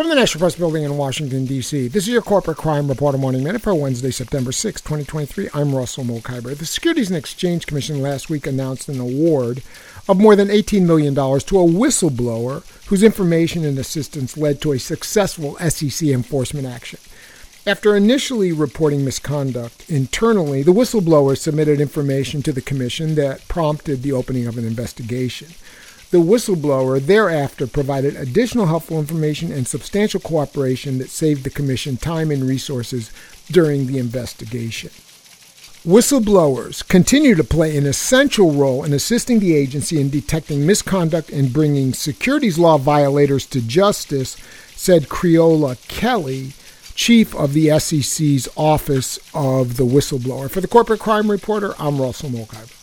From the National Press Building in Washington, D.C., this is your Corporate Crime Reporter Morning Minute for Wednesday, September 6, 2023. I'm Russell Mokhiber. The Securities and Exchange Commission last week announced an award of more than $18 million to a whistleblower whose information and assistance led to a successful SEC enforcement action. After initially reporting misconduct internally, the whistleblower submitted information to the Commission that prompted the opening of an investigation. The whistleblower thereafter provided additional helpful information and substantial cooperation that saved the Commission time and resources during the investigation. Whistleblowers continue to play an essential role in assisting the agency in detecting misconduct and bringing securities law violators to justice, said Creola Kelly, chief of the SEC's Office of the Whistleblower. For the Corporate Crime Reporter, I'm Russell Mokhiber.